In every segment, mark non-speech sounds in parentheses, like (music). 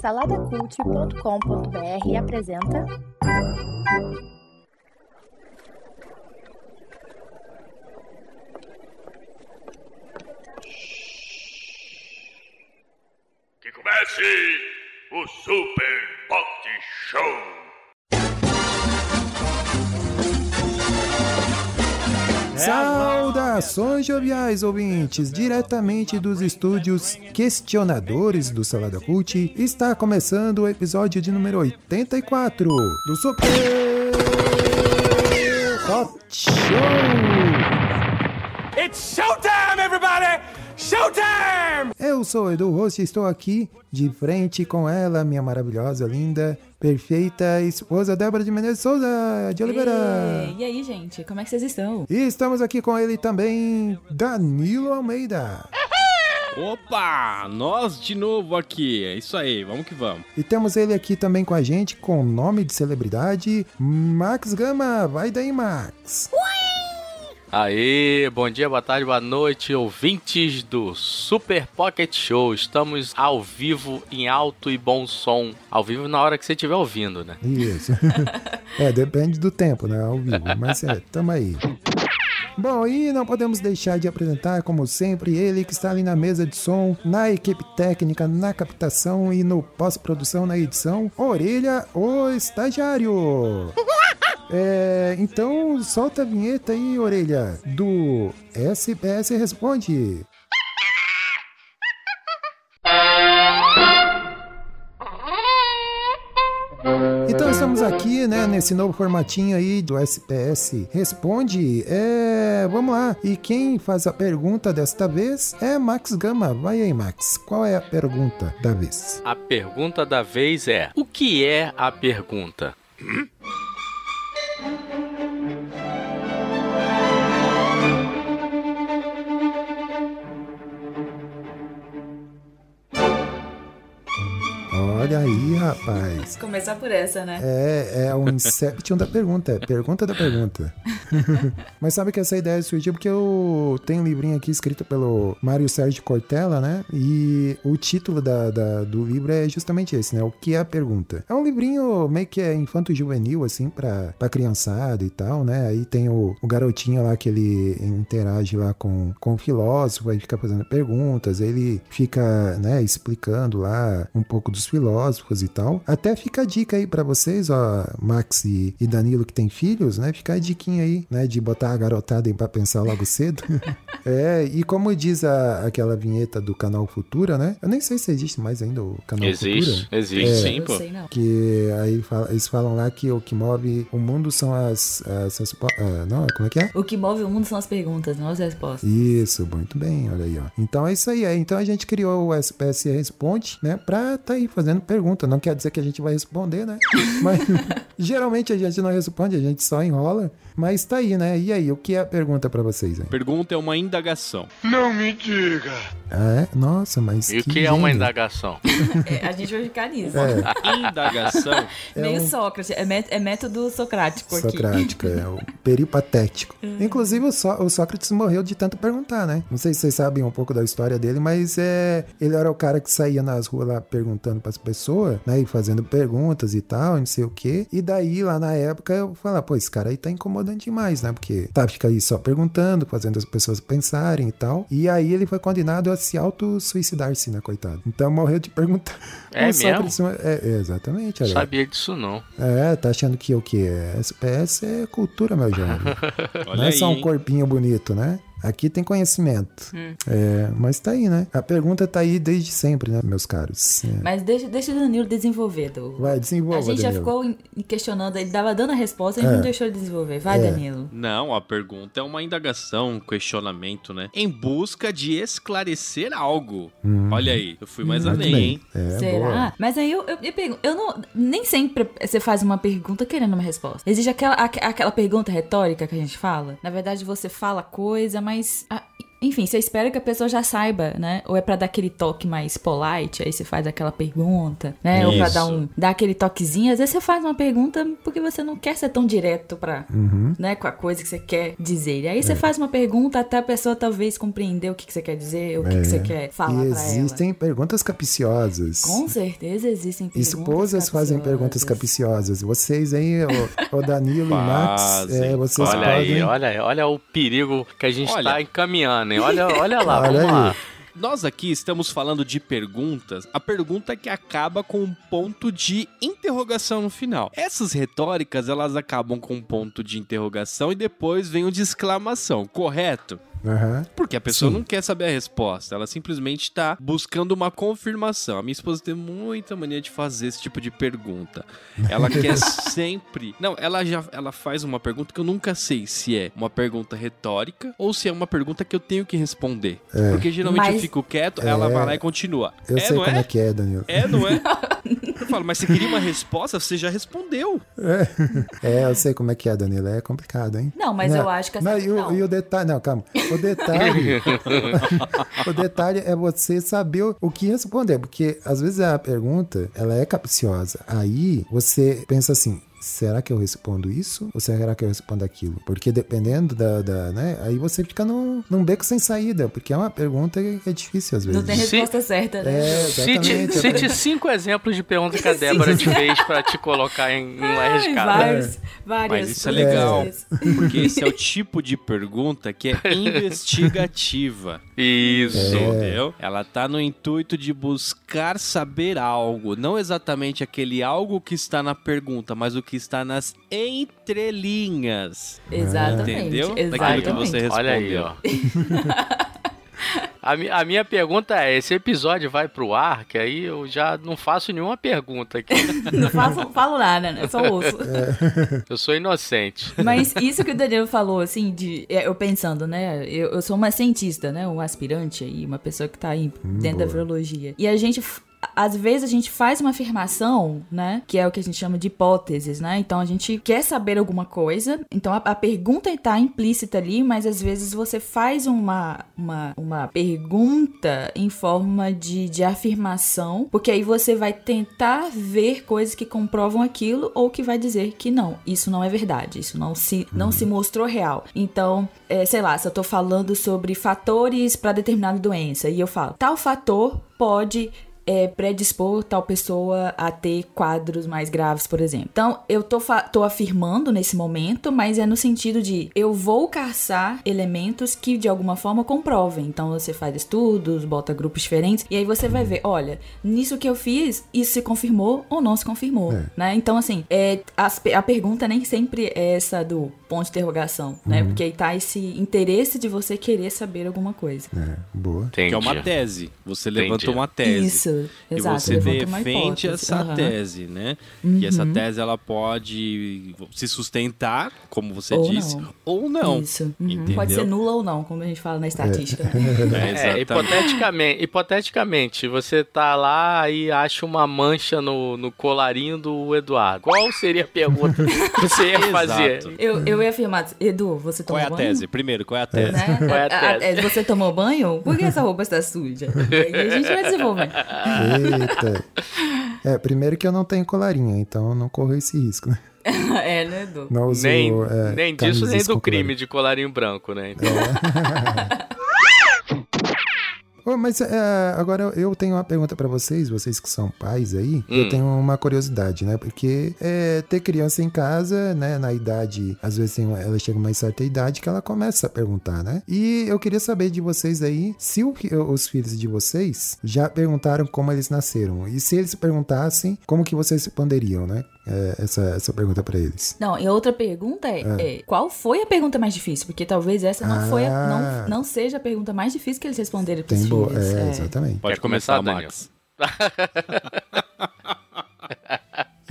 Saladacult.com.br apresenta. Que comece o Super Pot Show! Saudações joviais ouvintes, diretamente dos estúdios questionadores do Salada Cult, está começando o episódio de número 84 do Super Hot Show. It's showtime, everybody! Showtime! Eu sou o Edu Rocha e estou aqui de frente com ela, minha maravilhosa, linda, perfeita esposa Débora de Menezes Souza de Oliveira. Ei, E aí, gente, como é que vocês estão? E estamos aqui com ele também, Danilo Almeida. Opa, nós de novo aqui. É isso aí, vamos que vamos. E temos ele aqui também com a gente, com nome de celebridade, Max Gama. Vai daí, Max. Aê, bom dia, boa tarde, boa noite, ouvintes do Super Pocket Show. Estamos ao vivo, em alto e bom som. Ao vivo na hora que você estiver ouvindo, né? Isso. (laughs) é, depende do tempo, né? Ao vivo. Mas é, tamo aí. Bom, e não podemos deixar de apresentar, como sempre, ele que está ali na mesa de som, na equipe técnica, na captação e no pós-produção, na edição, Orelha, o estagiário. (laughs) É, então, solta a vinheta aí, Orelha, do SPS Responde. Então estamos aqui, né, nesse novo formatinho aí do SPS Responde. É, vamos lá. E quem faz a pergunta desta vez é Max Gama. Vai aí, Max. Qual é a pergunta da vez? A pergunta da vez é: O que é a pergunta? Olha aí, rapaz. Começar por essa, né? É, é o Inception da pergunta, é pergunta da pergunta. (laughs) Mas sabe que essa ideia surgiu porque eu tenho um livrinho aqui escrito pelo Mário Sérgio Cortella, né? E o título da, da- do livro é justamente esse, né? O que é a pergunta? É um livrinho meio que é infanto-juvenil, assim, pra, pra criançada e tal, né? Aí tem o, o garotinho lá que ele interage lá com, com o filósofo, aí fica fazendo perguntas, ele fica, né, explicando lá um pouco dos filósofos e tal. Até fica a dica aí pra vocês, ó, Max e, e Danilo que tem filhos, né? Fica a diquinha aí, né, de botar a garotada aí pra pensar logo cedo. (laughs) é, e como diz a, aquela vinheta do canal Futura, né? Eu nem sei se existe mais ainda o canal Existe, Futura. existe É. sim, não pô. sei, não. Que aí fala- eles falam lá que o que move o mundo são as. as, as- ah, não, como é que é? O que move o mundo são as perguntas, não as respostas. Isso, muito bem, olha aí, ó. Então é isso aí, é. Então a gente criou o SPS Responde, né, pra tá aí fazendo pergunta. Não quer dizer que a gente vai responder, né? (laughs) Mas geralmente a gente não responde, a gente só enrola. Mas tá aí, né? E aí, o que é a pergunta pra vocês, hein? Pergunta é uma indagação. Não me diga! Ah, é? Nossa, mas. E o que é uma indagação? É, a gente vai ficar nisso. É, Indagação (laughs) Meio um- Sócrates, é, é método socrático aqui. Socrático, é o peripatético. (laughs) Inclusive, o, Só- o Sócrates morreu de tanto perguntar, né? Não sei se vocês sabem um pouco da história dele, mas é, ele era o cara que saía nas ruas lá perguntando pras pessoas, né? E fazendo perguntas e tal, não sei o quê. E daí, lá na época, eu falava, pô, esse cara aí tá incomodando demais, né? Porque tá, fica aí só perguntando, fazendo as pessoas pensarem e tal. E aí ele foi condenado a se auto-suicidar-se, né, coitado? Então morreu de perguntar. (laughs) É O Sócrates- É, é, exatamente, olha. Sabia disso não. É, tá achando que o que é? SPS é cultura, meu jovem. (laughs) Não é aí, só um hein? corpinho bonito, né? Aqui tem conhecimento. É, mas tá aí, né? A pergunta tá aí desde sempre, né, meus caros? É. Mas deixa, deixa o Danilo desenvolver. Do... Vai, desenvolva, A gente já Danilo. ficou em- questionando, ele dava dando a resposta e a gente É. não deixou ele desenvolver. Vai, É. Danilo. Não, a pergunta é uma indagação, um questionamento, né? Em busca de esclarecer algo. Olha aí, eu fui mais Hum. Além, hein? É, Será? boa. Mas aí eu, eu, eu pergunto, eu não. Nem sempre você faz uma pergunta querendo uma resposta. Existe aquela, aque- aquela pergunta retórica que a gente fala. Na verdade, você fala coisa, mas. Ah, enfim, você espera que a pessoa já saiba, né? Ou é pra dar aquele toque mais polite, aí você faz aquela pergunta, né? Ou pra Isso. dar um dar aquele toquezinho, às vezes você faz uma pergunta porque você não quer ser tão direto pra, Uhum. né, com a coisa que você quer dizer. E aí você faz uma pergunta até a pessoa talvez compreender o que, que você quer dizer, o que, que você quer falar É. E pra ela. existem perguntas capciosas. Com certeza existem perguntas Esposas fazem perguntas capciosas. Vocês aí, o, o Danilo e Max, é, vocês Olha podem. aí, olha aí, olha o perigo que a gente Olha. tá encaminhando, hein? Olha, olha lá, Olha vamos aí. lá. Nós aqui estamos falando de perguntas, a pergunta que acaba com um ponto de interrogação no final. Essas retóricas, elas acabam com um ponto de interrogação e depois vem o de exclamação, correto? Aham. Porque a pessoa Sim. não quer saber a resposta, ela simplesmente está buscando uma confirmação. A minha esposa tem muita mania de fazer esse tipo de pergunta. Ela (laughs) quer sempre. Não, ela já ela faz uma pergunta que eu nunca sei se é uma pergunta retórica ou se é uma pergunta que eu tenho que responder. Porque geralmente eu Mas- fico quieto, ela vai lá e continua. Eu é, sei não como é? é que é, Danilo. É, não é? (laughs) Eu falo, mas você queria uma resposta? Você já respondeu. É, eu sei como é que é, Danilo. É complicado, hein? Não, mas eu acho que essa- Não, e, o, não. e o detalhe. Não, calma. O detalhe. (laughs) (laughs) o detalhe é você saber o- que responder. Porque às vezes a pergunta ela é capciosa. Aí você pensa assim. Será que eu respondo isso? Ou será que eu respondo aquilo? Porque dependendo da. da né? Aí você fica num, num beco sem saída. Porque é uma pergunta que é difícil às vezes. Não tem Se- resposta certa, né? É, Cite, exatamente. cite cinco exemplos de perguntas que a (laughs) Débora te fez pra te colocar em, em Ai, arriscado. vários, várias. Mas isso é legal. coisas. Porque esse é o tipo de pergunta que é (laughs) investigativa. Isso. Entendeu? Ela tá no intuito de buscar saber algo, não exatamente aquele algo que está na pergunta, mas o que está nas entrelinhas. Exatamente. Entendeu? Daquilo que Exatamente. você respondeu. Olha aí, ó. (laughs) (laughs) A, mi- a minha pergunta é: esse episódio vai pro ar? Que aí eu já não faço nenhuma pergunta aqui. (laughs) Não faço, falo nada, né? Só ouço. (laughs) Eu sou inocente. Mas isso que o Danilo falou, assim, de. é, Eu pensando, né? Eu, eu sou uma cientista, né? Um aspirante aí, uma pessoa que tá aí dentro da virologia. E a gente. Às vezes a gente faz uma afirmação, né? Que é o que a gente chama de hipóteses, né? Então a gente quer saber alguma coisa. Então a, a pergunta está implícita ali, mas às vezes você faz uma, uma, uma pergunta em forma de, de afirmação, porque aí você vai tentar ver coisas que comprovam aquilo ou que vai dizer que não, isso não é verdade, isso não se, não se mostrou real. Então, é, sei lá, se eu tô falando sobre fatores para determinada doença e eu falo, tal fator pode é, predispor tal pessoa a ter quadros mais graves, por exemplo. Então, eu tô, tô afirmando nesse momento, mas é no sentido de eu vou caçar elementos que de alguma forma comprovem. Então, você faz estudos, bota grupos diferentes, e aí você vai ver, olha, nisso que eu fiz, isso se confirmou ou não se confirmou, né? Então, assim, é, pe- a pergunta nem sempre é essa do ponto de interrogação, né? Porque aí tá esse interesse de você querer saber alguma coisa. É, boa. Entendi. Que é uma tese. Você Entendi. levanta uma tese. Isso, E exato. você levanta uma defende essa. Uhum. tese, né? E essa tese ela pode se sustentar, como você Ou disse, não. ou não. Isso. Uhum. Pode ser nula ou não, como a gente fala na estatística. né? (laughs) É, É, hipoteticamente, hipoteticamente, você tá lá e acha uma mancha no, no colarinho do Eduardo. Qual seria a pergunta que (laughs) você ia fazer? Eu, eu ia afirmar, Edu, você Qual tomou é a banho? tese? Primeiro, qual é a tese? Né? Qual é a A- a- tese? Você tomou banho? Por que essa roupa está suja? E aí a gente vai desenvolvendo. (laughs) Eita. É, primeiro que eu não tenho colarinho, então eu não corro esse risco, né? (laughs) é, né, Edu? Não uso, Nem, é, nem disso, nem do crime de colarinho branco, né? Então, (laughs) Ô, mas é, agora eu tenho uma pergunta pra vocês, vocês que são pais aí. Hum. Eu tenho uma curiosidade, né? Porque é, ter criança em casa, né? Na idade, às vezes tem, ela chega a uma certa idade que ela começa a perguntar, né? E eu queria saber de vocês aí se o os filhos de vocês já perguntaram como eles nasceram. E se eles perguntassem, como que vocês responderiam, né? É, essa, essa pergunta pra eles. Não, e outra pergunta é, é, qual foi a pergunta mais difícil? Porque talvez essa não foi a- Ah. não, não seja a pergunta mais difícil que eles responderem pros Tem boa. É, É. exatamente. Pode Quer começar, começar? Max. (laughs)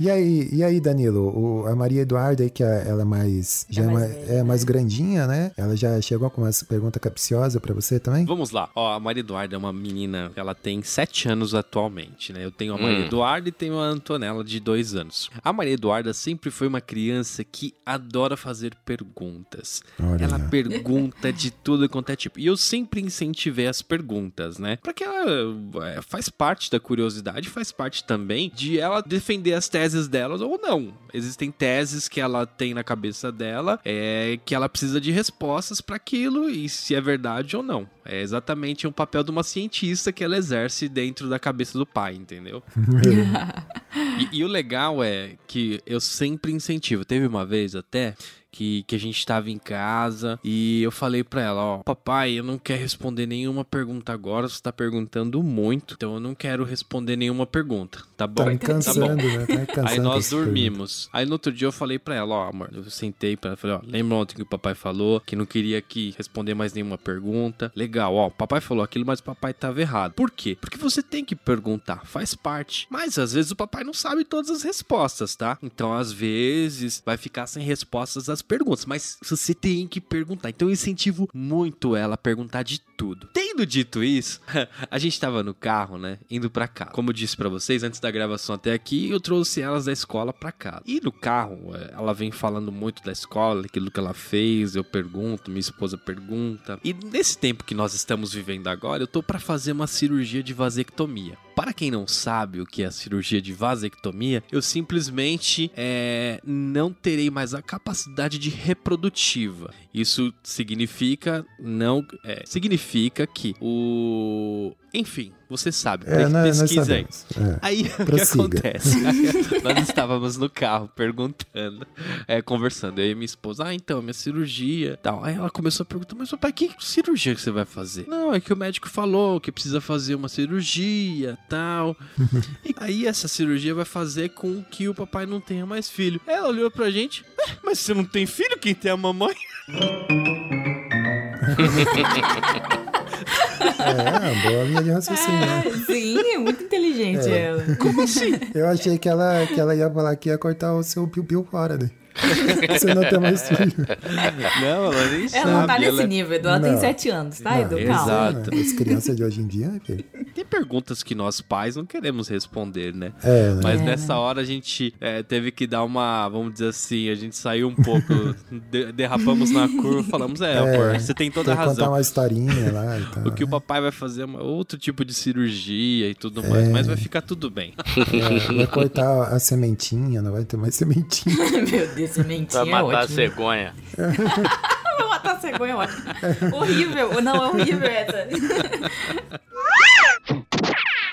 E aí, e aí Danilo, o- a Maria Eduarda aí, que é- ela é mais, já é mais mais, velha, é mais grandinha, né? Ela já chegou com uma pergunta capciosa pra você também? Vamos lá. Ó, a Maria Eduarda é uma menina, ela tem sete anos atualmente, né? Eu tenho a Maria Eduarda e tenho a Antonella de dois anos. A Maria Eduarda sempre foi uma criança que adora fazer perguntas. Olha ela pergunta de tudo quanto é tipo. E eu sempre incentivei as perguntas, né? Porque ela é, faz parte da curiosidade, faz parte também de ela defender as teses delas ou não. Existem teses que ela tem na cabeça dela, é que ela precisa de respostas para aquilo e se é verdade ou não. É exatamente o papel de uma cientista que ela exerce dentro da cabeça do pai, entendeu? (laughs) E, e o legal é que eu sempre incentivo. Teve uma vez até que, que a gente tava em casa e eu falei pra ela, ó, papai, eu não quero responder nenhuma pergunta agora, você tá perguntando muito, então eu não quero responder nenhuma pergunta, tá bom? Tá me cansando, bom. né? Tá me cansando Aí nós dormimos. Aí no outro dia eu falei pra ela, ó, amor, eu sentei pra ela, falei, ó, lembra ontem que o papai falou que não queria aqui responder mais nenhuma pergunta? Legal, ó, o papai falou aquilo, mas o papai tava errado. Por quê? Porque você tem que perguntar, faz parte. Mas às vezes o papai não sabe todas as respostas, tá? Então às vezes vai ficar sem respostas às perguntas, mas você tem que perguntar. Então eu incentivo muito ela a perguntar de tudo. Tendo dito isso, (laughs) a gente tava no carro, né, indo pra cá. Como eu disse pra vocês antes da gravação até aqui, eu trouxe elas da escola pra cá. E no carro, é, ela vem falando muito da escola, daquilo que ela fez, eu pergunto, minha esposa pergunta. E nesse tempo que nós estamos vivendo agora, eu tô pra fazer uma cirurgia de vasectomia. Para quem não sabe o que é a cirurgia de vasectomia, eu simplesmente é, não terei mais a capacidade de reprodutiva. Isso significa não é, significa que o enfim, você sabe, É, nós, nós pesquisa aí. É. Aí o que acontece? (laughs) Nós estávamos no carro perguntando, é, conversando. Aí minha esposa, ah, então, minha cirurgia tal. Aí ela começou a perguntar, mas papai, que cirurgia que você vai fazer? Não, é que o médico falou que precisa fazer uma cirurgia tal. (laughs) E aí essa cirurgia vai fazer com que o papai não tenha mais filho. Ela olhou pra gente, "Ué, mas você não tem filho? Quem tem é a mamãe? (laughs) É, boa linha de raciocínio, né? É, sim, é muito inteligente É. ela. Eu achei que ela, que ela ia falar que ia cortar o seu piu-piu fora, né? (laughs) Você não tem mais filho. Não, ela nem Ela não tá nesse ela- nível, Edu. Ela tem Não. 7 anos, tá, Edu? Não, Calma. Exato. né? As crianças de hoje em dia, filho. Tem perguntas que nós pais não queremos responder, né? É, né? Mas É, nessa hora a gente é, teve que dar uma, vamos dizer assim, a gente saiu um pouco, (laughs) de- derrapamos na curva, falamos, é, amor, você tem toda Tem a que contar razão. uma historinha lá e (laughs) tal. O que o papai vai fazer é outro tipo de cirurgia e tudo mais, mas vai ficar tudo bem. É, vai cortar a sementinha, não vai ter mais sementinha. Meu Deus, sementinha Pra é matar a cegonha. (laughs) Pra matar a cegonha é ótimo. horrível. Não, é horrível essa. (laughs)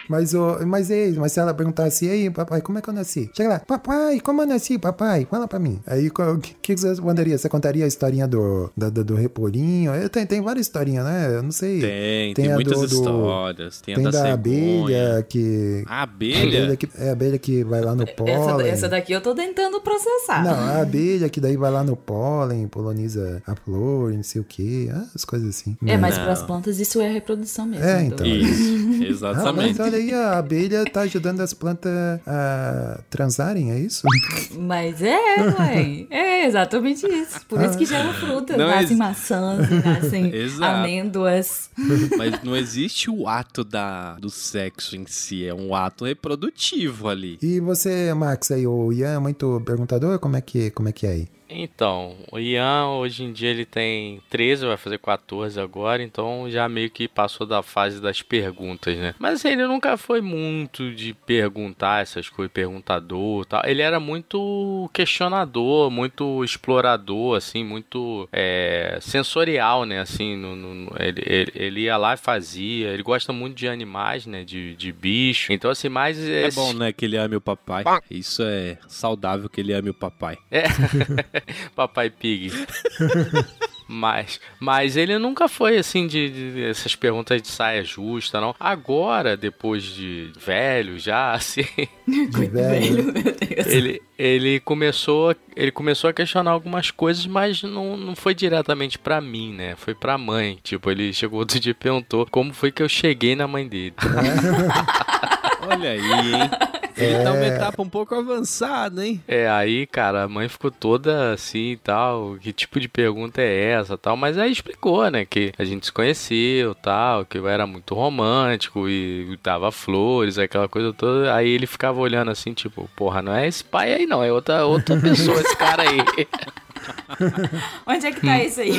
Mas, o, mas, ei, mas se ela perguntasse, e aí, papai, como é que eu nasci? Chega lá, papai, como eu nasci, papai? Fala pra mim. Aí, o que, que você responderia? Você contaria a historinha do, do, do, do Repolinho? É, Tem, tem várias historinhas, né? Eu não sei. Tem, tem, Tem muitas do- histórias. Tem, Tem a da, da abelha que... A A abelha? abelha que, é a abelha que vai lá no Essa, pólen. essa daqui eu tô tentando processar. Não, a abelha que daí vai lá no pólen, poloniza a flor, não sei o quê. Ah, as coisas assim. É, mas Não. pras plantas isso é reprodução mesmo. É, Edu. então. Isso, (laughs) Ah, mas exatamente. olha aí, a abelha tá ajudando as plantas a transarem, é isso? Mas é, mãe. É exatamente isso. Por isso que geram frutas. Não nascem exi- maçãs, nascem (laughs) Exato. amêndoas. Mas não existe o ato da, do sexo em si, é um ato reprodutivo ali. E você, Max, aí, o Ian é muito perguntador? Como é que, como é, que é aí? Então, o Ian hoje em dia ele tem 13, vai fazer 14 agora, então já meio que passou da fase das perguntas, né? Mas ele nunca foi muito de perguntar essas coisas, perguntador e tal. Ele era muito questionador, muito explorador, assim, muito é, sensorial, né? Assim, no, no- no- ele, ele, ele ia lá e fazia. Ele gosta muito de animais, né? De, de bicho. Então, assim, mais. É esse- bom, né, que ele ame o papai. Isso é saudável que ele ame o papai. É. (laughs) Papai Pig. (laughs) Mas, mas ele nunca foi assim de, de- essas perguntas de saia justa, não. Agora, depois de velho já, (laughs) assim, De velho. Meu Deus. ele, ele começou, ele começou a questionar algumas coisas, mas não, não foi diretamente pra mim, né? Foi pra mãe. Tipo, ele chegou outro dia e perguntou como foi que eu cheguei na mãe dele. (laughs) (laughs) Olha aí, hein? Ele tá uma etapa um pouco avançada, hein? É, aí, cara, a mãe ficou toda assim e tal. Que tipo de pergunta é essa tal? Mas aí explicou, né? Que a gente se conheceu tal, que eu era muito romântico e dava flores, aquela coisa toda. Aí ele ficava olhando assim, tipo, porra, não é esse pai aí não, é outra, outra (laughs) pessoa, esse cara aí. (laughs) Onde é que tá isso aí?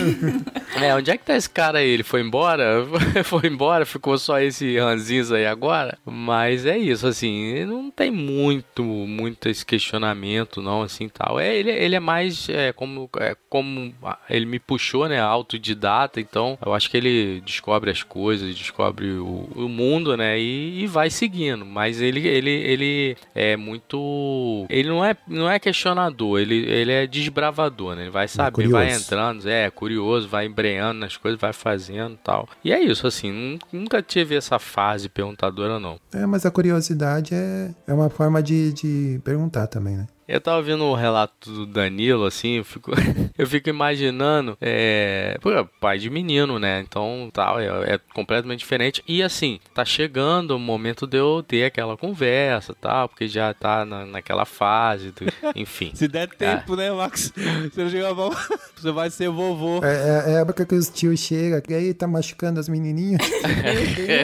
É, onde é que tá esse cara aí? Ele foi embora? (laughs) foi embora? Ficou só esse ranzinza aí agora? Mas é isso, assim, não tem muito, muito esse questionamento, não, assim, tal. É, ele, ele é mais, é, como, é, como ele me puxou, né, autodidata, então eu acho que ele descobre as coisas, descobre o, o mundo, né, e, e, vai seguindo. Mas ele, ele, ele é muito... Ele não é, não é questionador, ele, ele é desbravador, né? Ele vai saber, é vai entrando, é curioso, vai embreando nas coisas, vai fazendo tal. E é isso, assim, nunca tive essa fase perguntadora, não. É, mas a curiosidade é, é uma forma de, de perguntar também, né? Eu tava vendo o relato do Danilo, assim, eu fico, (laughs) eu fico imaginando, é, pai de menino, né? Então, tal, é, é, completamente diferente. E assim, tá chegando o momento de eu ter aquela conversa, tal, porque já tá na, naquela fase, do, (laughs) enfim. Se der tempo, é. né, Max? (laughs) Você, chega, você vai ser vovô. É, é, é a época que os tios chegam, e aí tá machucando as menininhas.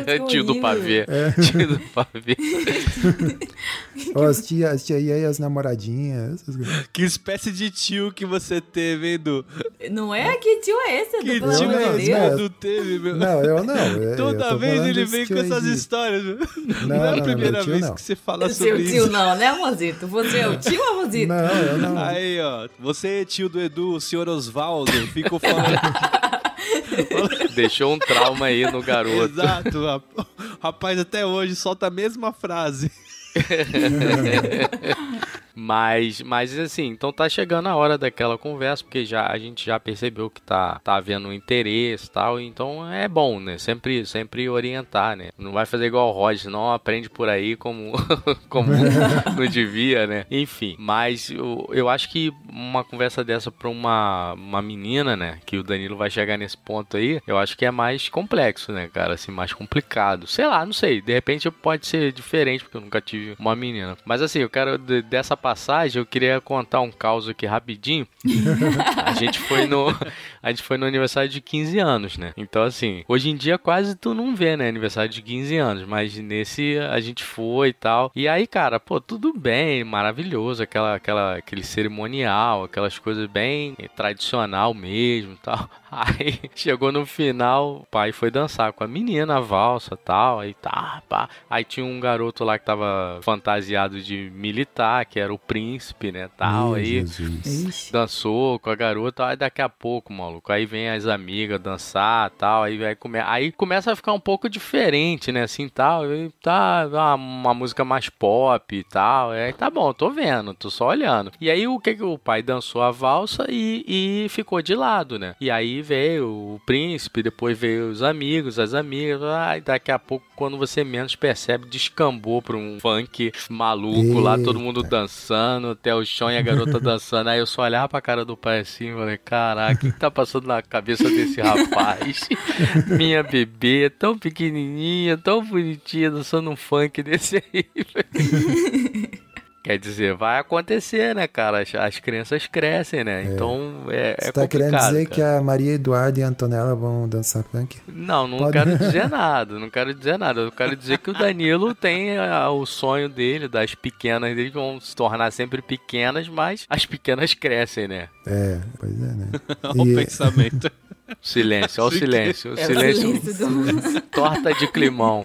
é, tio do pavê. É. Tio do pavê. As tias, as tia, e aí as namoradinhas essas coisas. Que espécie de tio que você teve, hein, Edu? Não é? Que tio é esse, Que tio é esse que o Edu teve, meu? Não, eu não. Eu, (laughs) Toda eu vez ele vem com essas de... histórias. Não, não, é a primeira vez não. que você fala sobre seu isso. Seu tio não, né, Mozito? Você é o tio, Mozito? Não, eu não. Aí, ó. Você é tio do Edu, o senhor Osvaldo, ficou falando... (laughs) Deixou um trauma aí no garoto. Exato. Rapaz, até hoje solta a mesma frase. (laughs) Mas, mas assim, então tá chegando a hora daquela conversa, porque já a gente já percebeu que tá, tá havendo um interesse e tal, então é bom, né? Sempre, sempre orientar, né? Não vai fazer igual o Roger, não aprende por aí como, (laughs) como (laughs) não devia, né? Enfim, mas eu, eu acho que uma conversa dessa pra uma, uma menina, né? Que o Danilo vai chegar nesse ponto aí, eu acho que é mais complexo, né, cara? Assim, mais complicado. Sei lá, não sei. De repente pode ser diferente, porque eu nunca tive uma menina. Mas assim, eu quero dessa passagem, eu queria contar um caos aqui rapidinho. (laughs) a gente foi no a gente foi no aniversário de 15 anos, né? Então assim, hoje em dia quase tu não vê, né, aniversário de 15 anos, mas nesse a gente foi e tal. E aí, cara, pô, tudo bem, maravilhoso, aquela aquela aquele cerimonial, aquelas coisas bem tradicional mesmo, e (laughs) tal. Aí chegou no final, o pai foi dançar com a menina, a valsa tal. Aí tá, pá. Aí tinha um garoto lá que tava fantasiado de militar, que era o príncipe, né? Tal. aí dançou com a garota. Aí daqui a pouco, maluco, aí vem as amigas dançar tal. Aí, vai come... aí começa a ficar um pouco diferente, né? Assim tal. Aí tá uma, uma música mais pop e tal. Aí tá bom, tô vendo, tô só olhando. E aí o que que o pai dançou a valsa e, e ficou de lado, né? E aí veio o príncipe, depois veio os amigos, as amigas, e daqui a pouco, quando você menos percebe, descambou pra um funk maluco Eita. lá, todo mundo dançando, até o chão e a garota dançando. Aí eu só olhava pra cara do pai assim e falei, caraca, o que, que tá passando na cabeça desse rapaz? (laughs) Minha bebê, tão pequenininha, tão bonitinha, dançando um funk desse aí. (laughs) Quer dizer, vai acontecer, né, cara? As, as crianças crescem, né? É. Então é, é Você tá querendo dizer cara. que a Maria Eduarda e a Antonella vão dançar funk? Não, não Pode... quero (laughs) dizer nada. Não quero dizer nada. Eu quero dizer que o Danilo tem a, o sonho dele, das pequenas dele, que vão se tornar sempre pequenas, mas as pequenas crescem, né? É, pois é, né? (laughs) o pensamento. (laughs) Silêncio, olha o silêncio. O silêncio. É o silêncio do... Torta de climão.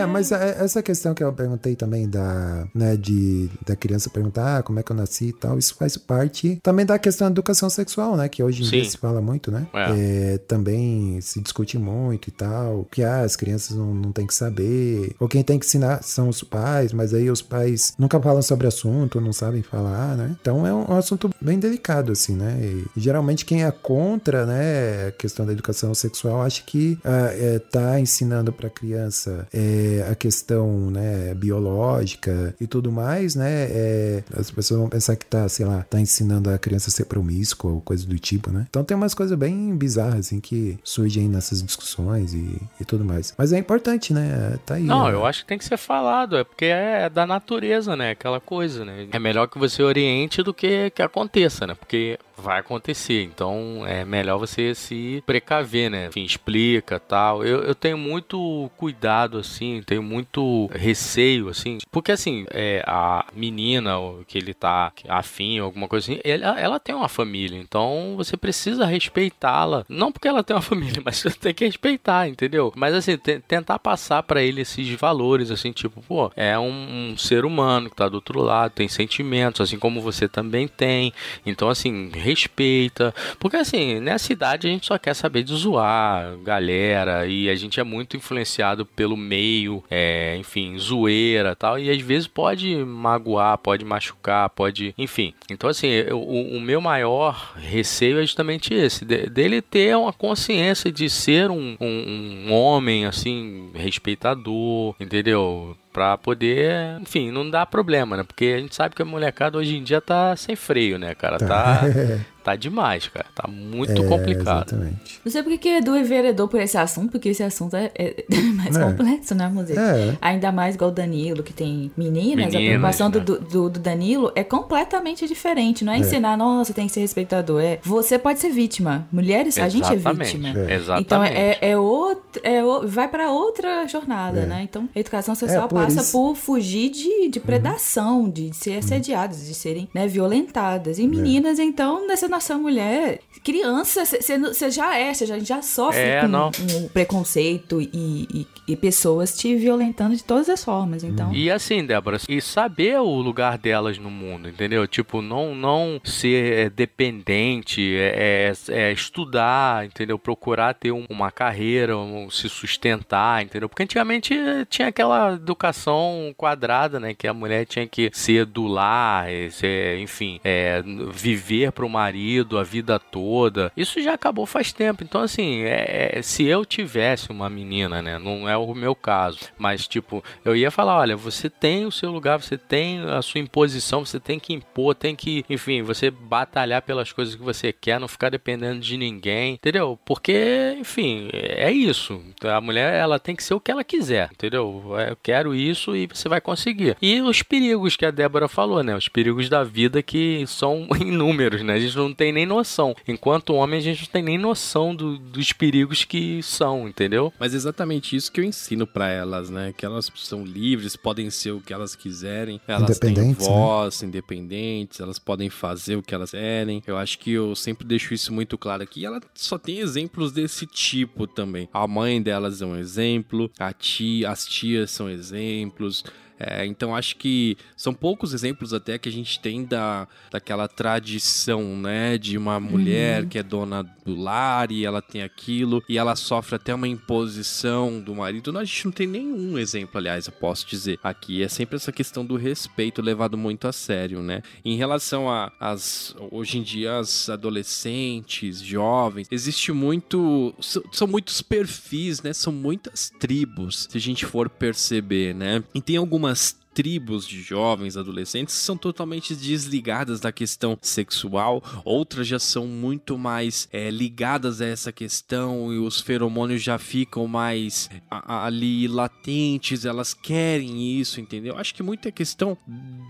É, mas essa questão que eu perguntei também da, né, de, da criança perguntar ah, como é que eu nasci e tal, isso faz parte também da questão da educação sexual, né? Que hoje em Sim. dia se fala muito, né? É. É, também se discute muito e tal, que ah, as crianças não, não têm que saber, ou quem tem que ensinar são os pais, mas aí os pais nunca falam sobre o assunto, não sabem falar, né? Então é um, um assunto bem delicado, assim, né? E, geralmente quem é contra, né, a questão da educação sexual acha que ah, é, tá ensinando para a criança é, é, a questão né, biológica e tudo mais, né? É, as pessoas vão pensar que tá, sei lá, tá ensinando a criança a ser promíscua ou coisa do tipo, né? Então tem umas coisas bem bizarras, assim, que surgem nessas discussões e, e tudo mais. Mas é importante, né? Tá aí. Não, né? eu acho que tem que ser falado, é porque é da natureza, né? Aquela coisa, né? É melhor que você oriente do que que aconteça, né? Porque vai acontecer. Então é melhor você se precaver, né? Enfim, explica tal. Eu, eu tenho muito cuidado, assim, tenho muito receio, assim. Porque, assim, é, a menina que ele tá afim, alguma coisa assim, ela, ela tem uma família. Então você precisa respeitá-la. Não porque ela tem uma (laughs) família, mas você tem que respeitar, entendeu? Mas, assim, tentar passar para ele esses valores, assim, tipo, pô, é um, um ser humano que tá do outro lado, tem sentimentos, assim como você também tem. Então, assim, respeita. Porque assim, nessa idade a gente só quer saber de zoar galera e a gente é muito influenciado pelo meio, é, enfim, zoeira tal. E às vezes pode magoar, pode machucar, pode. Enfim. Então, assim, eu, o, meu maior receio é justamente esse: de, dele ter uma consciência de ser um, um, um homem, assim, respeitador, entendeu? Pra poder, enfim, não dar problema, né? Porque a gente sabe que a molecada hoje em dia tá sem freio, né, cara? Tá, tá (laughs) demais, cara. Tá muito É, complicado. Exatamente. Não sei porque que Edu enveredou por esse assunto, porque esse assunto é, é (laughs) mais É. complexo, né, museu? É. Ainda mais igual o Danilo, que tem meninas, a Meninas, preocupação do, né? do, do- do Danilo é completamente diferente. Não é, ensinar, nossa, tem que ser respeitador. É, você pode ser vítima. Mulheres, a gente é Exatamente, vítima. é. Exatamente. Então é, é, outro, é vai para outra jornada, né? Então a educação social É, por passa isso- por fugir de, de predação, de ser assediadas, de serem né, violentadas. E meninas, então, nessa nossa mulher, criança, você já é, você já, já sofre É, com um preconceito e, e- e pessoas te violentando de todas as formas. Então, E assim, Débora, e saber o lugar delas no mundo, entendeu? Tipo, não, não ser é, dependente, é, é- é estudar, entendeu? Procurar ter um- uma carreira, um- se sustentar, entendeu? Porque antigamente tinha aquela educação quadrada, né? Que a mulher tinha que ser do lar, eh, ser, enfim, é, viver pro marido a vida toda. Isso já acabou faz tempo. Então, assim, é- é, se eu tivesse uma menina, né? Não é o meu caso, mas, tipo, eu ia falar: olha, você tem o seu lugar, você tem a sua imposição, você tem que impor, tem que, enfim, você batalhar pelas coisas que você quer, não ficar dependendo de ninguém, entendeu? Porque, enfim, é isso. A mulher, ela tem que ser o que ela quiser, entendeu? É, Eu quero isso e você vai conseguir. E os perigos que a Débora falou, né? Os perigos da vida que são (laughs) inúmeros, né? A gente não tem nem noção. Enquanto homem, a gente não tem nem noção do- dos perigos que são, entendeu? Mas é exatamente isso que eu ensino pra elas, né? Que elas são livres, podem ser o que elas quiserem, elas têm Independentes, né? voz, independentes, elas podem fazer o que elas querem. Eu acho que eu sempre deixo isso muito claro aqui. E ela só tem exemplos desse tipo também. A mãe delas é um exemplo, a tia, as tias são exemplos. É, então acho que são poucos exemplos até que a gente tem da, daquela tradição, né? De uma mulher que é dona do lar e ela tem aquilo e ela sofre até uma imposição do marido. Não, a gente não tem nenhum exemplo, aliás, eu posso dizer aqui. É sempre essa questão do respeito levado muito a sério, né? Em relação a as hoje em dia as adolescentes, jovens, existe muito são, são muitos perfis, né? São muitas tribos, se a gente for perceber, né? E tem algumas promised tribos de jovens, adolescentes, são totalmente desligadas da questão sexual, outras já são muito mais é, ligadas a essa questão e os feromônios já ficam mais a- a- ali latentes, elas querem isso, entendeu? Acho que muito é questão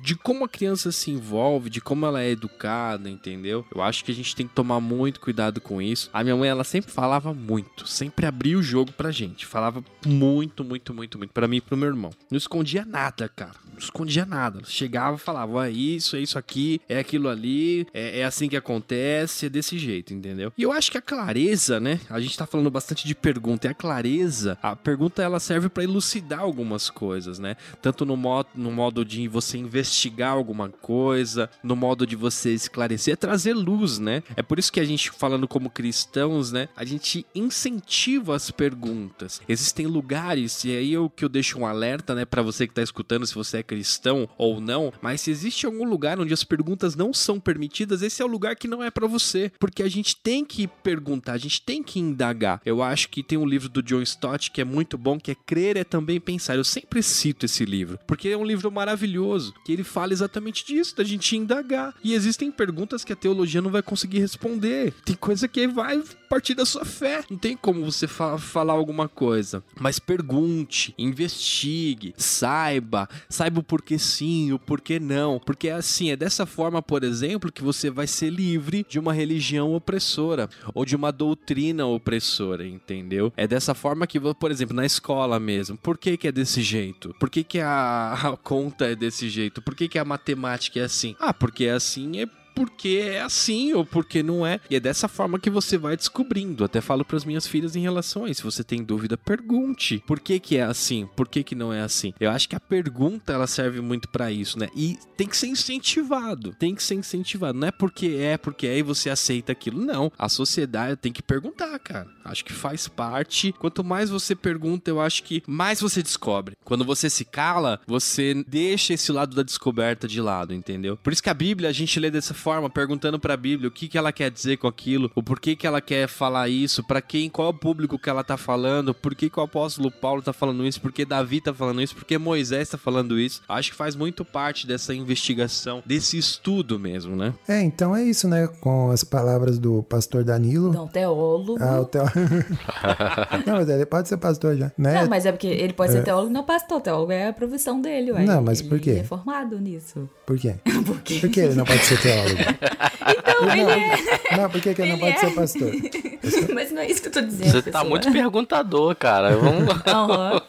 de como a criança se envolve, de como ela é educada, entendeu? Eu acho que a gente tem que tomar muito cuidado com isso. A minha mãe, ela sempre falava muito, sempre abria o jogo pra gente, falava muito, muito, muito, muito pra mim e pro meu irmão. Não escondia nada, cara. Escondia nada. Chegava e falava, é isso, é isso aqui, é aquilo ali, é, é assim que acontece, é desse jeito, entendeu? E eu acho que a clareza, né? A gente tá falando bastante de pergunta, e a clareza, a pergunta ela serve pra elucidar algumas coisas, né? Tanto no modo, no modo de você investigar alguma coisa, no modo de você esclarecer, é trazer luz, né? É por isso que a gente, falando como cristãos, né? A gente incentiva as perguntas. Existem lugares, e aí eu que eu deixo um alerta, né, Pra você que tá escutando, se você é cristão ou não, mas se existe algum lugar onde as perguntas não são permitidas, esse é o lugar que não é pra você, porque a gente tem que perguntar, a gente tem que indagar. Eu acho que tem um livro do John Stott que é muito bom, que é Crer é também pensar. Eu sempre cito esse livro, porque é um livro maravilhoso, que ele fala exatamente disso, da gente indagar. E existem perguntas que a teologia não vai conseguir responder. Tem coisa que vai partir da sua fé. Não tem como você fa falar alguma coisa. Mas pergunte, investigue, saiba, saiba o porquê sim, o porquê não. Porque é assim, é dessa forma, por exemplo, que você vai ser livre de uma religião opressora ou de uma doutrina opressora, entendeu? É dessa forma que, por exemplo, na escola mesmo. Por que, que é desse jeito? Por que, que a, a conta é desse jeito? Por que, que a matemática é assim? Ah, porque é assim é porque é assim ou porque não é. E é dessa forma que você vai descobrindo. Até falo para as minhas filhas em relação a isso. Se você tem dúvida, pergunte. Por que que é assim? Por que que não é assim? Eu acho que a pergunta ela serve muito para isso, né? E tem que ser incentivado. Tem que ser incentivado. Não é porque é, porque é e você aceita aquilo. Não. A sociedade tem que perguntar, cara. Acho que faz parte. Quanto mais você pergunta, eu acho que mais você descobre. Quando você se cala, você deixa esse lado da descoberta de lado, entendeu? Por isso que a Bíblia a gente lê dessa forma, perguntando para a Bíblia o que, que ela quer dizer com aquilo, o porquê que ela quer falar isso, para quem, qual é o público que ela tá falando, por que, que o apóstolo Paulo tá falando isso, por que Davi tá falando isso, por que Moisés tá falando isso. Acho que faz muito parte dessa investigação, desse estudo mesmo, né? É, então é isso, né? Com as palavras do pastor Danilo. Não, teólogo. Ah, o teólogo. (laughs) não, mas ele pode ser pastor já, né? Não, mas é porque ele pode ser teólogo, não pastor. Teólogo é a profissão dele, ué. Não, mas ele por quê? é formado nisso. Por quê? (laughs) Por quê? Por que ele não pode ser teólogo? (laughs) Então, não, ele é. não, por que, que ele não Ele pode é. ser pastor? (laughs) Mas não é isso que eu tô dizendo. Você tá pessoal. muito perguntador, cara. Vamos lá. Aham.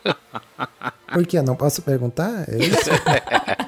Por quê? Não posso perguntar? É isso? (laughs)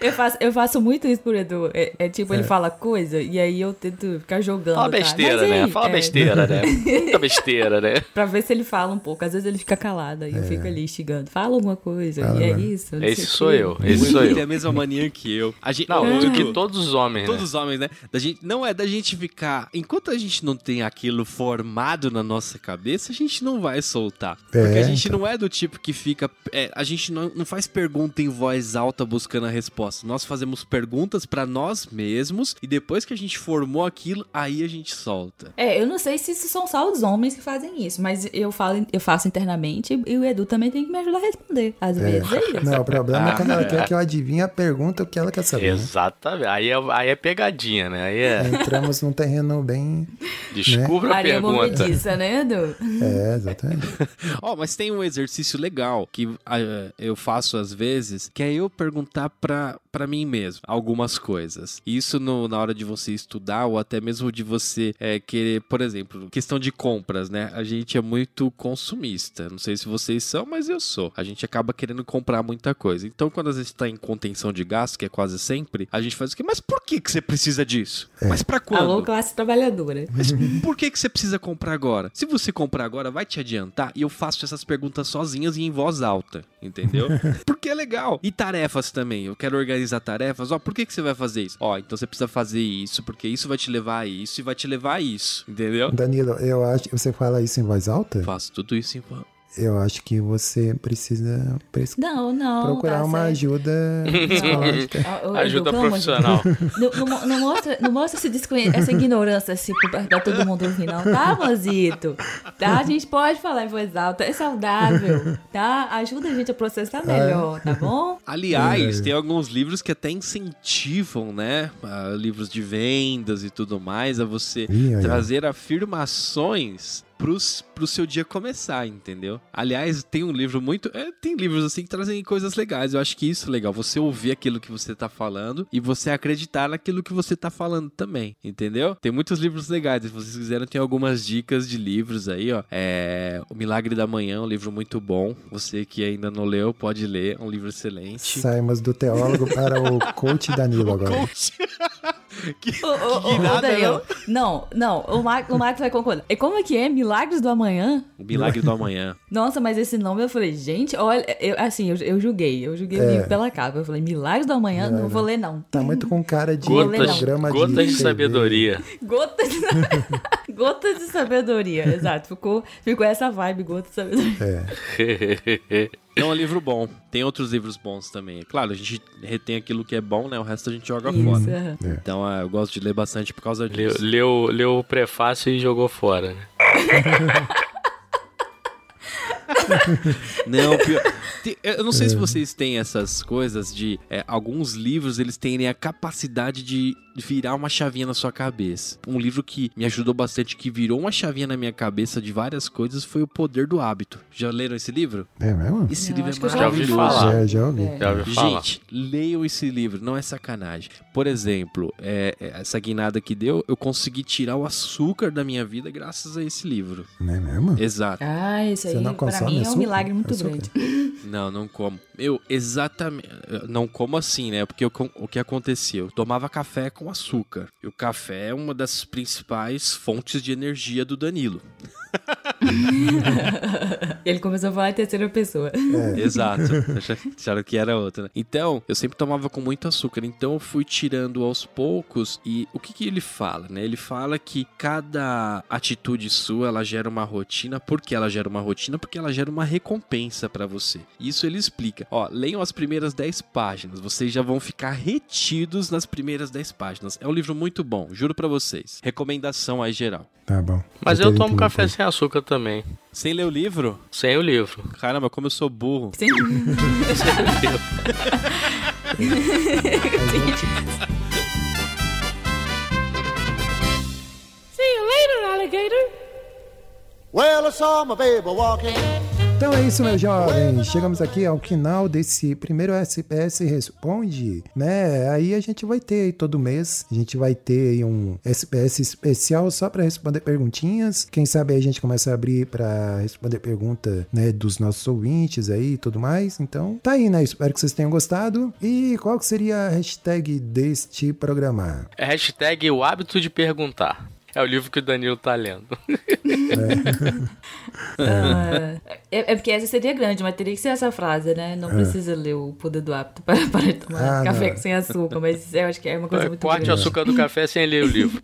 Eu faço, eu faço muito isso por Edu. É, é tipo, ele fala coisa e aí eu tento ficar jogando. Fala tá? besteira, Mas né? aí, Fala é, besteira, né? (laughs) Muita besteira, né? Pra ver se ele fala um pouco. Às vezes ele fica calado, aí eu fico ali instigando. Fala alguma coisa. Fala, e é isso. sei Esse sou eu. Esse sou Edu tem eu. a mesma mania que eu. A gente, Não, do que todos os homens, Todos né? os homens, né? Da gente, não é da gente ficar. Enquanto a gente não tem aquilo formado na nossa cabeça, a gente não vai soltar. Porque É, a gente então. não é do tipo que fica. é, a gente não, não faz pergunta em voz alta buscando a resposta. Nós fazemos perguntas pra nós mesmos e depois que a gente formou aquilo, aí a gente solta. É, eu não sei se isso são só os homens que fazem isso, mas eu, falo, eu faço internamente e o Edu também tem que me ajudar a responder. Às vezes é isso. Não, o problema é quando ela Ah. quer que eu adivinhe a pergunta o que ela quer saber. né? Exatamente. Aí é, aí é pegadinha, né? Aí é. Entramos num terreno bem. Descubra a Maria pergunta. movediça, né, Edu? É, exatamente. (laughs) Ó, mas tem um exercício legal que ah, eu faço às vezes, que é eu perguntar pra, pra mim mesmo algumas coisas. Isso no- na hora de você estudar ou até mesmo de você é, querer, por exemplo, questão de compras, né? A gente é muito consumista. Não sei se vocês são, mas eu sou. A gente acaba querendo comprar muita coisa. Então, quando a gente tá em contenção de gasto, que é quase sempre, a gente faz o quê? Mas por que, que você precisa disso? Mas pra quando? Alô, classe trabalhadora. Mas por que, que você precisa comprar agora? Se você comprar agora, vai te adiantar? E eu faço essas perguntas sozinhas e em voz alta, entendeu? (laughs) Porque é legal. E tarefas também. Eu quero organizar tarefas. Ó, por que, que você vai fazer isso? Ó, então você precisa fazer isso, porque isso vai te levar a isso e vai te levar a isso, entendeu? Danilo, eu acho. Você fala isso em voz alta? Faço tudo isso em voz. Eu acho que você precisa pres- Não, não. procurar tá uma certo. ajuda (laughs) psicológica. Edu, Ajuda de profissional. (laughs) Não, não mo- não mostra, não mostra esse desconhe- essa ignorância assim, pra, todo mundo ouvir, não, tá, Mozito? Tá? A gente pode falar em voz alta, é saudável, tá? Ajuda a gente a processar melhor, tá bom? Aliás, tem alguns livros que até incentivam, né? ah, livros de vendas e tudo mais, a você Ih, trazer afirmações pros, pro seu dia começar, entendeu? Aliás, tem um livro muito. é, tem livros assim que trazem coisas legais. Eu acho que isso é legal. Você ouvir aquilo que você tá falando e você acreditar naquilo que você tá falando também, entendeu? Tem muitos livros legais. Se vocês quiserem, tem algumas dicas de livros aí, ó. É. O Milagre da Manhã, um livro muito bom. Você que ainda não leu, pode ler. É um livro excelente. Saímos do teólogo para o coach Danilo (laughs) agora. (laughs) que, ô, ô, que nada, Daniel, não, não, o, Mar o Marcos vai concordar. E como é que é? Milagres do Amanhã? O Milagre do Amanhã. Nossa, mas esse nome eu falei, gente, olha, eu, assim, eu, eu julguei, eu julguei o livro pela capa. Eu falei, Milagres do Amanhã? Não, vou ler, não. Tá muito com cara de Gotas- programa Gotas de TV. sabedoria. Gotas, (laughs) Gotas de sabedoria, exato. Ficou, ficou essa vibe, gotas de sabedoria. É. (laughs) É um livro bom. Tem outros livros bons também. Claro, a gente retém aquilo que é bom, né? O resto a gente joga Isso, fora. aham. Então ah, eu gosto de ler bastante por causa Leu, disso. leu, leu o prefácio e jogou fora, né? (laughs) (laughs) Não, pior. Tem- Eu não sei se vocês têm essas coisas de. é, alguns livros eles têm a capacidade de virar uma chavinha na sua cabeça. Um livro que me ajudou bastante, que virou uma chavinha na minha cabeça de várias coisas, foi O Poder do Hábito. Já leram esse livro? É mesmo? Esse Não, livro é eu já Já ouvi maravilhoso. falar. Já, já ouvi. É. Já ouviu falar? Gente, leiam esse livro, não é sacanagem. Por exemplo, é, é, essa guinada que deu, eu consegui tirar o açúcar da minha vida graças a esse livro. Não é mesmo? Exato. Ah, isso Você aí, não pra mim, é um milagre muito Açúcar? grande. (laughs) Não, não como. Eu, exatamente. Não como assim, né? Porque eu o que acontecia? Eu tomava café com açúcar. E o café é uma das principais fontes de energia do Danilo. (laughs) Ele começou a falar em terceira pessoa. Exato. (laughs) Acha- Acharam que era outra. né? Então, eu sempre tomava com muito açúcar. Então, eu fui tirando aos poucos. E o que, que ele fala, né? Ele fala que cada atitude sua, ela gera uma rotina. Por que ela gera uma rotina? Porque ela gera uma recompensa pra você. Isso ele explica. Ó, leiam as primeiras 10 páginas. Vocês já vão ficar retidos nas primeiras 10 páginas. É um livro muito bom, juro pra vocês. Recomendação aí geral. Tá bom. Mas eu ter tomo café. Sem açúcar também. Sem ler o livro? Sem o livro. Caramba, como eu sou burro. Sim. (laughs) Well, I saw my baby walking. Então é isso, meus jovens. Chegamos aqui ao final desse primeiro SPS Responde, né? Aí a gente vai ter todo mês, a gente vai ter um SPS especial só para responder perguntinhas. Quem sabe a gente começa a abrir para responder pergunta, né, dos nossos ouvintes aí e tudo mais. Então, tá aí, né? Espero que vocês tenham gostado. E qual que seria a hashtag deste programa? É hashtag o hábito de perguntar. É o livro que o Danilo tá lendo. Ah, (laughs) é, é porque essa seria grande, mas teria que ser essa frase, né? Não precisa ler o poder do hábito para, (laughs) para tomar Ah, café não. sem açúcar, mas eu acho que é uma coisa muito Corte o grande. açúcar do café sem ler o livro.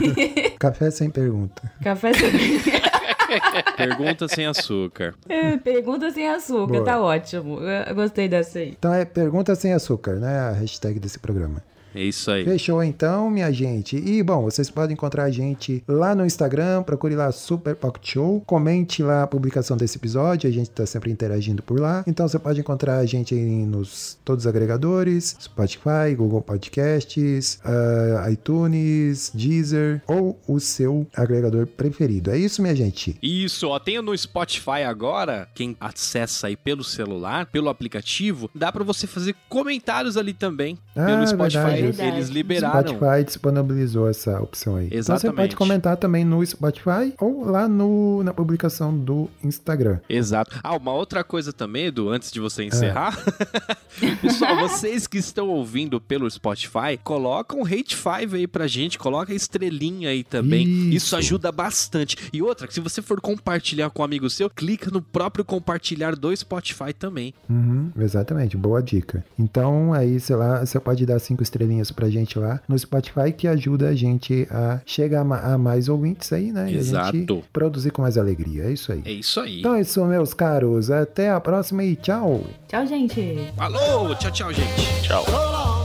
(laughs) Café sem pergunta. Café sem... Pergunta sem açúcar. É, Pergunta sem açúcar, Boa. tá ótimo. Eu gostei dessa aí. Então é pergunta sem açúcar, né? A hashtag desse programa. É isso aí. Fechou então, minha gente. E bom, vocês podem encontrar a gente lá no Instagram, procure lá Super Pocket Show, comente lá a publicação desse episódio, a gente tá sempre interagindo por lá. Então você pode encontrar a gente aí nos todos os agregadores, Spotify, Google Podcasts, ah, iTunes, Deezer ou o seu agregador preferido. É isso, minha gente. Isso, ó, tem no Spotify agora, quem acessa aí pelo celular, pelo aplicativo, dá pra você fazer comentários ali também. Ah, pelo Spotify, verdade. Eles Verdade. liberaram. Spotify disponibilizou essa opção aí. Então você Exatamente. pode comentar também no Spotify ou lá no, na publicação do Instagram. Exato. Ah, uma outra coisa também, Edu, antes de você encerrar. (laughs) Pessoal, vocês que estão ouvindo pelo Spotify, coloca um Hate 5 aí pra gente, coloca a estrelinha aí também. Isso. Isso. ajuda bastante. E outra, que se você for compartilhar com um amigo seu, clica no próprio compartilhar do Spotify também. Uhum, exatamente, boa dica. Então, aí, sei lá, você pode dar cinco estrelinhas pra gente lá no Spotify, que ajuda a gente a chegar a ma- a mais ouvintes aí, né? E a gente Exato. produzir com mais alegria. É isso aí. É isso aí. Então é isso, meus caros. Até a próxima e tchau! Tchau, gente. Falou! Tchau, tchau, gente. Tchau.